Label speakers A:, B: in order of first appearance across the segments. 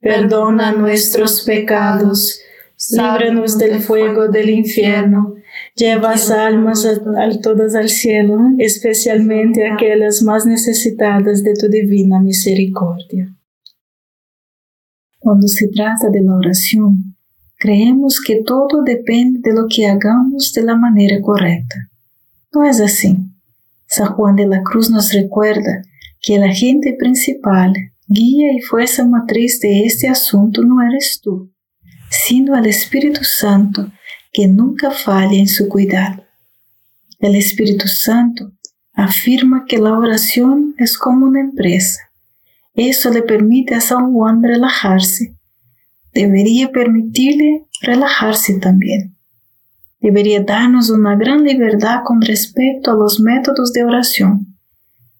A: perdona nuestros pecados, líbranos del fuego del infierno, lleva almas a, todas al cielo, especialmente aquellas más necesitadas de tu divina misericordia. Cuando se trata de la oración, creemos que todo depende de lo que hagamos de la manera correcta. No es así. San Juan de la Cruz nos recuerda que el agente principal Guía y fuerza matriz de este asunto no eres tú, sino el Espíritu Santo que nunca falla en su cuidado. El Espíritu Santo afirma que la oración es como una empresa. Eso le permite a San Juan relajarse. Debería permitirle relajarse también. Debería darnos una gran libertad con respecto a los métodos de oración.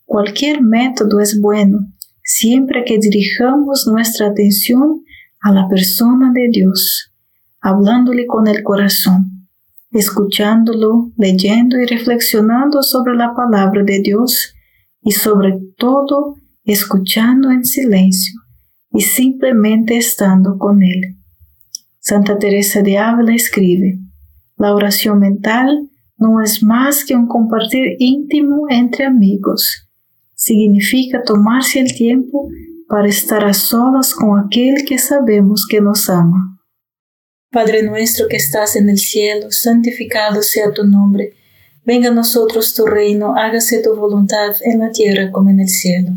A: Cualquier método es bueno siempre que dirijamos nuestra atención a la persona de Dios, hablándole con el corazón, escuchándolo, leyendo y reflexionando sobre la palabra de Dios y sobre todo escuchando en silencio y simplemente estando con Él. Santa Teresa de Ávila escribe, la oración mental no es más que un compartir íntimo entre amigos significa tomarse el tiempo para estar a solas con aquel que sabemos que nos ama. Padre nuestro que estás en el cielo, santificado sea tu nombre. Venga a nosotros tu reino, hágase tu voluntad en la tierra como en el cielo.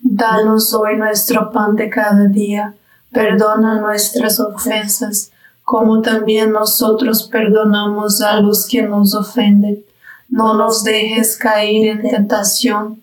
B: Danos hoy nuestro pan de cada día, perdona nuestras ofensas como también nosotros perdonamos a los que nos ofenden. No nos dejes caer en tentación,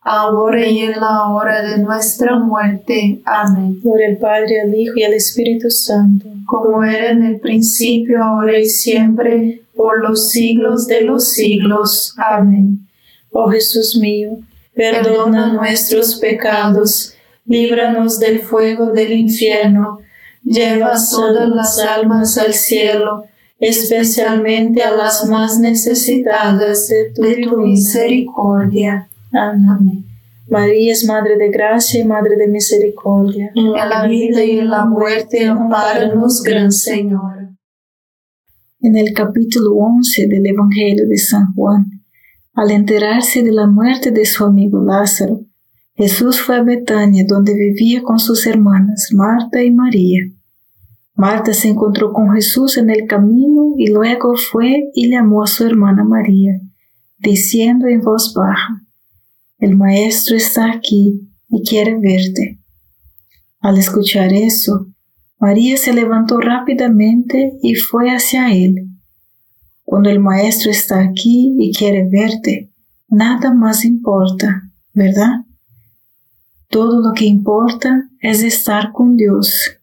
B: ahora y en la hora de nuestra muerte. Amén.
A: Por el Padre, al Hijo y al Espíritu Santo,
B: como era en el principio, ahora y siempre, por los siglos de los siglos. Amén.
A: Oh Jesús mío, perdona nuestros pecados, líbranos del fuego del infierno, lleva todas las almas al cielo, especialmente a las más necesitadas de tu, misericordia. Amén. María es Madre de Gracia y Madre de Misericordia.
B: En la vida y en la muerte, amparanos, Gran Señor.
A: En el capítulo 11 del Evangelio de San Juan, al enterarse de la muerte de su amigo Lázaro, Jesús fue a Betania, donde vivía con sus hermanas Marta y María. Marta se encontró con Jesús en el camino y luego fue y llamó a su hermana María, diciendo en voz baja, El Maestro está aquí y quiere verte. Al escuchar eso, María se levantó rápidamente y fue hacia él. Cuando el Maestro está aquí y quiere verte, nada más importa, ¿verdad? Todo lo que importa es estar con Dios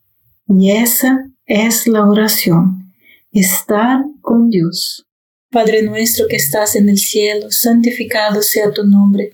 A: y esa es la oración, estar con Dios. Padre nuestro que estás en el cielo, santificado sea tu nombre.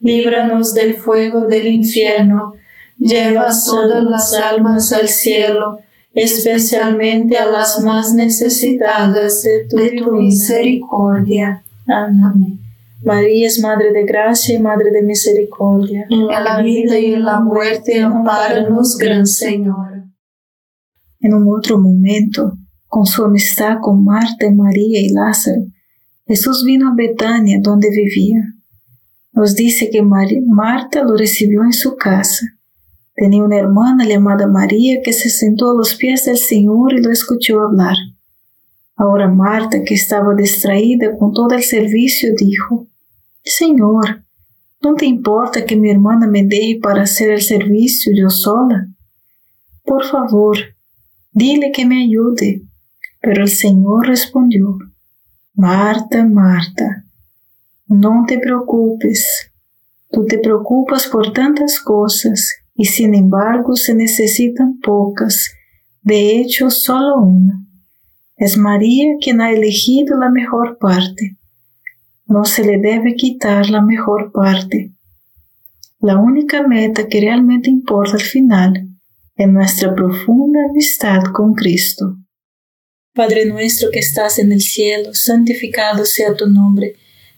A: líbranos del fuego del infierno, lleva todas las almas al cielo, especialmente a las más necesitadas de tu, misericordia. Amén. María es Madre de Gracia y Madre de Misericordia.
B: En la vida y en la muerte, amparanos, Gran Señora.
A: En un otro momento, con su amistad con Marta, María y Lázaro, Jesús vino a Betania, donde vivía. Nos dice que Marta lo recibió en su casa. Tenía una hermana llamada María que se sentó a los pies del Señor y lo escuchó hablar. Marta, que estaba distraída con todo el servicio, dijo, Señor, ¿no te importa que mi hermana me deje para hacer el servicio yo sola? Por favor, dile que me ayude. Pero el Señor respondió, Marta, Marta, no te preocupes. Tú te preocupas por tantas cosas y sin embargo se necesitan pocas, de hecho solo una. Es María quien ha elegido la mejor parte. No se le debe quitar la mejor parte. La única meta que realmente importa al final es nuestra profunda amistad con Cristo. Padre nuestro que estás en el cielo, santificado sea tu nombre.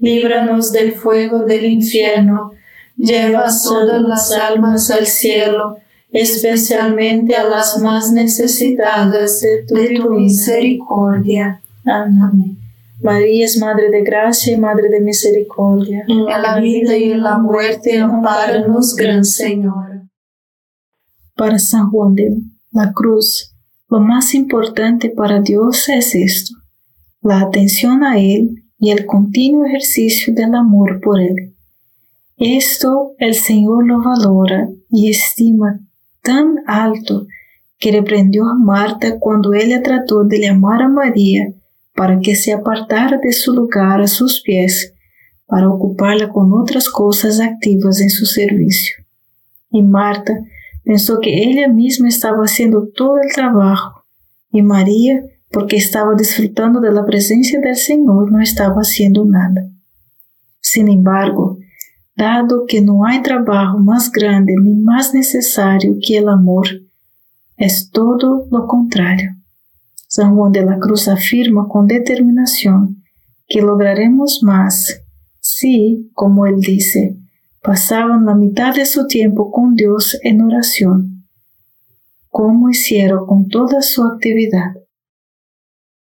A: líbranos del fuego del infierno, lleva todas las almas al cielo, especialmente a las más necesitadas de tu, misericordia. Amén. María es Madre de Gracia y Madre de Misericordia.
B: En la vida y en la muerte, amparanos, Gran Señor.
A: Para San Juan de la Cruz, lo más importante para Dios es esto, la atención a Él y el continuo ejercicio del amor por Él. Esto el Señor lo valora y estima tan alto que reprendió a Marta cuando ella trató de llamar a María para que se apartara de su lugar a sus pies para ocuparla con otras cosas activas en su servicio. Y Marta pensó que ella misma estaba haciendo todo el trabajo y María, porque estaba disfrutando de la presencia del Señor, no estaba haciendo nada. Sin embargo, dado que no hay trabajo más grande ni más necesario que el amor, es todo lo contrario. San Juan de la Cruz afirma con determinación que lograremos más si, como él dice, pasaban la mitad de su tiempo con Dios en oración. como hicieron con toda su actividad.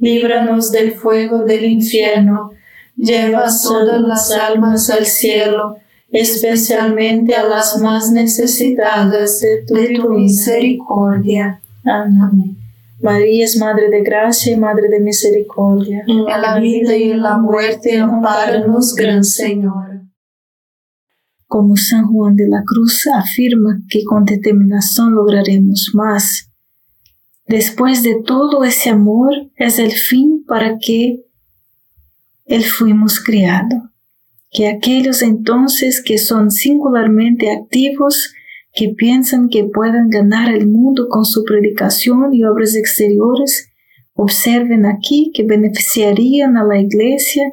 B: líbranos del fuego del infierno, lleva todas las almas al cielo, especialmente a las más necesitadas de tu, misericordia.
A: Amén. María es Madre de Gracia y Madre de Misericordia.
B: En la vida y en la muerte, amparanos, Gran Señor.
A: Como San Juan de la Cruz afirma que con determinación lograremos más, Después de todo ese amor es el fin para que Él fuimos criado. Que aquellos entonces que son singularmente activos, que piensan que puedan ganar el mundo con su predicación y obras exteriores, observen aquí que beneficiarían a la iglesia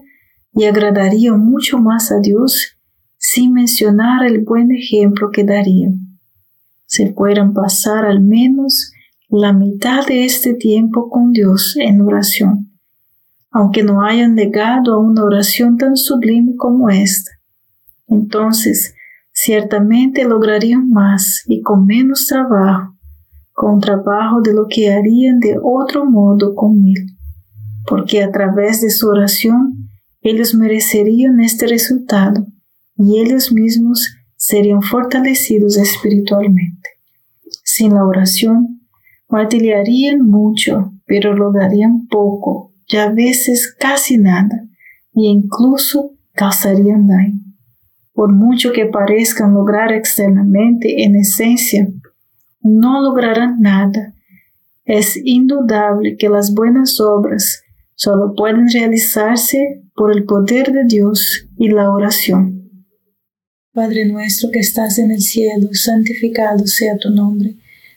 A: y agradarían mucho más a Dios sin mencionar el buen ejemplo que darían. Se puedan pasar al menos la mitad de este tiempo con Dios en oración, aunque no hayan llegado a una oración tan sublime como esta. Entonces, ciertamente lograrían más y con menos trabajo, con trabajo de lo que harían de otro modo con él, porque a través de su oración ellos merecerían este resultado y ellos mismos serían fortalecidos espiritualmente. Sin la oración, martiriarían mucho, pero lograrían poco, y a veces casi nada, e incluso causarían daño. Por mucho que parezcan lograr externamente, en esencia, no lograrán nada. Es indudable que las buenas obras solo pueden realizarse por el poder de Dios y la oración. Padre nuestro que estás en el cielo, santificado sea tu nombre.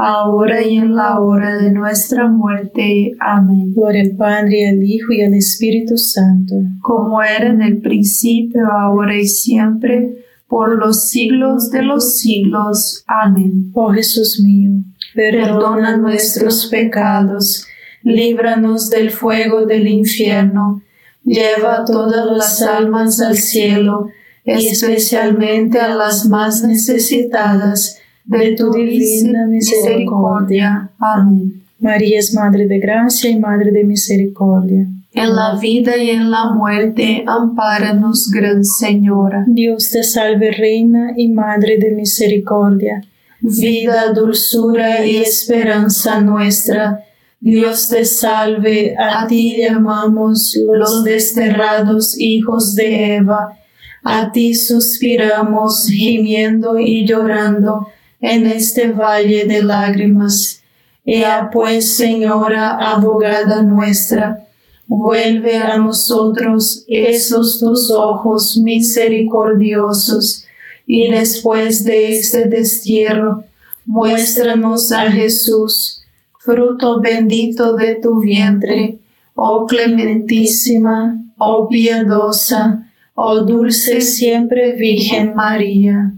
B: ahora y en la hora de nuestra muerte. Amén.
A: Gloria al Padre, al Hijo y al Espíritu Santo,
B: como era en el principio, ahora y siempre, por los siglos de los siglos. Amén.
A: Oh Jesús mío,
B: perdona nuestros pecados, líbranos del fuego del infierno, lleva todas las almas al cielo, especialmente a las más necesitadas de tu divina misericordia. Amén.
A: María es Madre de Gracia y Madre de Misericordia.
B: en la vida y en la muerte, ampáranos, Gran Señora.
A: Dios te salve, Reina y Madre de Misericordia, vida, dulzura y esperanza nuestra. Dios te salve, a ti llamamos los desterrados hijos de Eva, a ti suspiramos gimiendo y llorando en este valle de lágrimas. Ea pues, Señora, abogada nuestra, vuelve a nosotros esos tus ojos misericordiosos, y después de este destierro, muéstranos a Jesús, fruto bendito de tu vientre, oh clementísima, oh piadosa, oh dulce siempre Virgen María.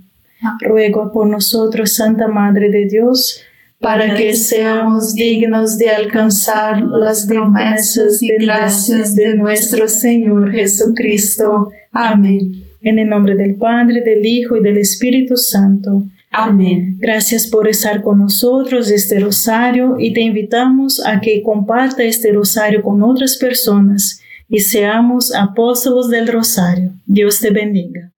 A: Ruego por nosotros, Santa Madre de Dios, para que seamos dignos de alcanzar las promesas y gracias de nuestro Señor Jesucristo. Amén. En el nombre del Padre, del Hijo y del Espíritu Santo.
B: Amén.
A: Gracias por estar con nosotros este rosario y te invitamos a que comparta este rosario con otras personas y seamos apóstolos del rosario. Dios te bendiga.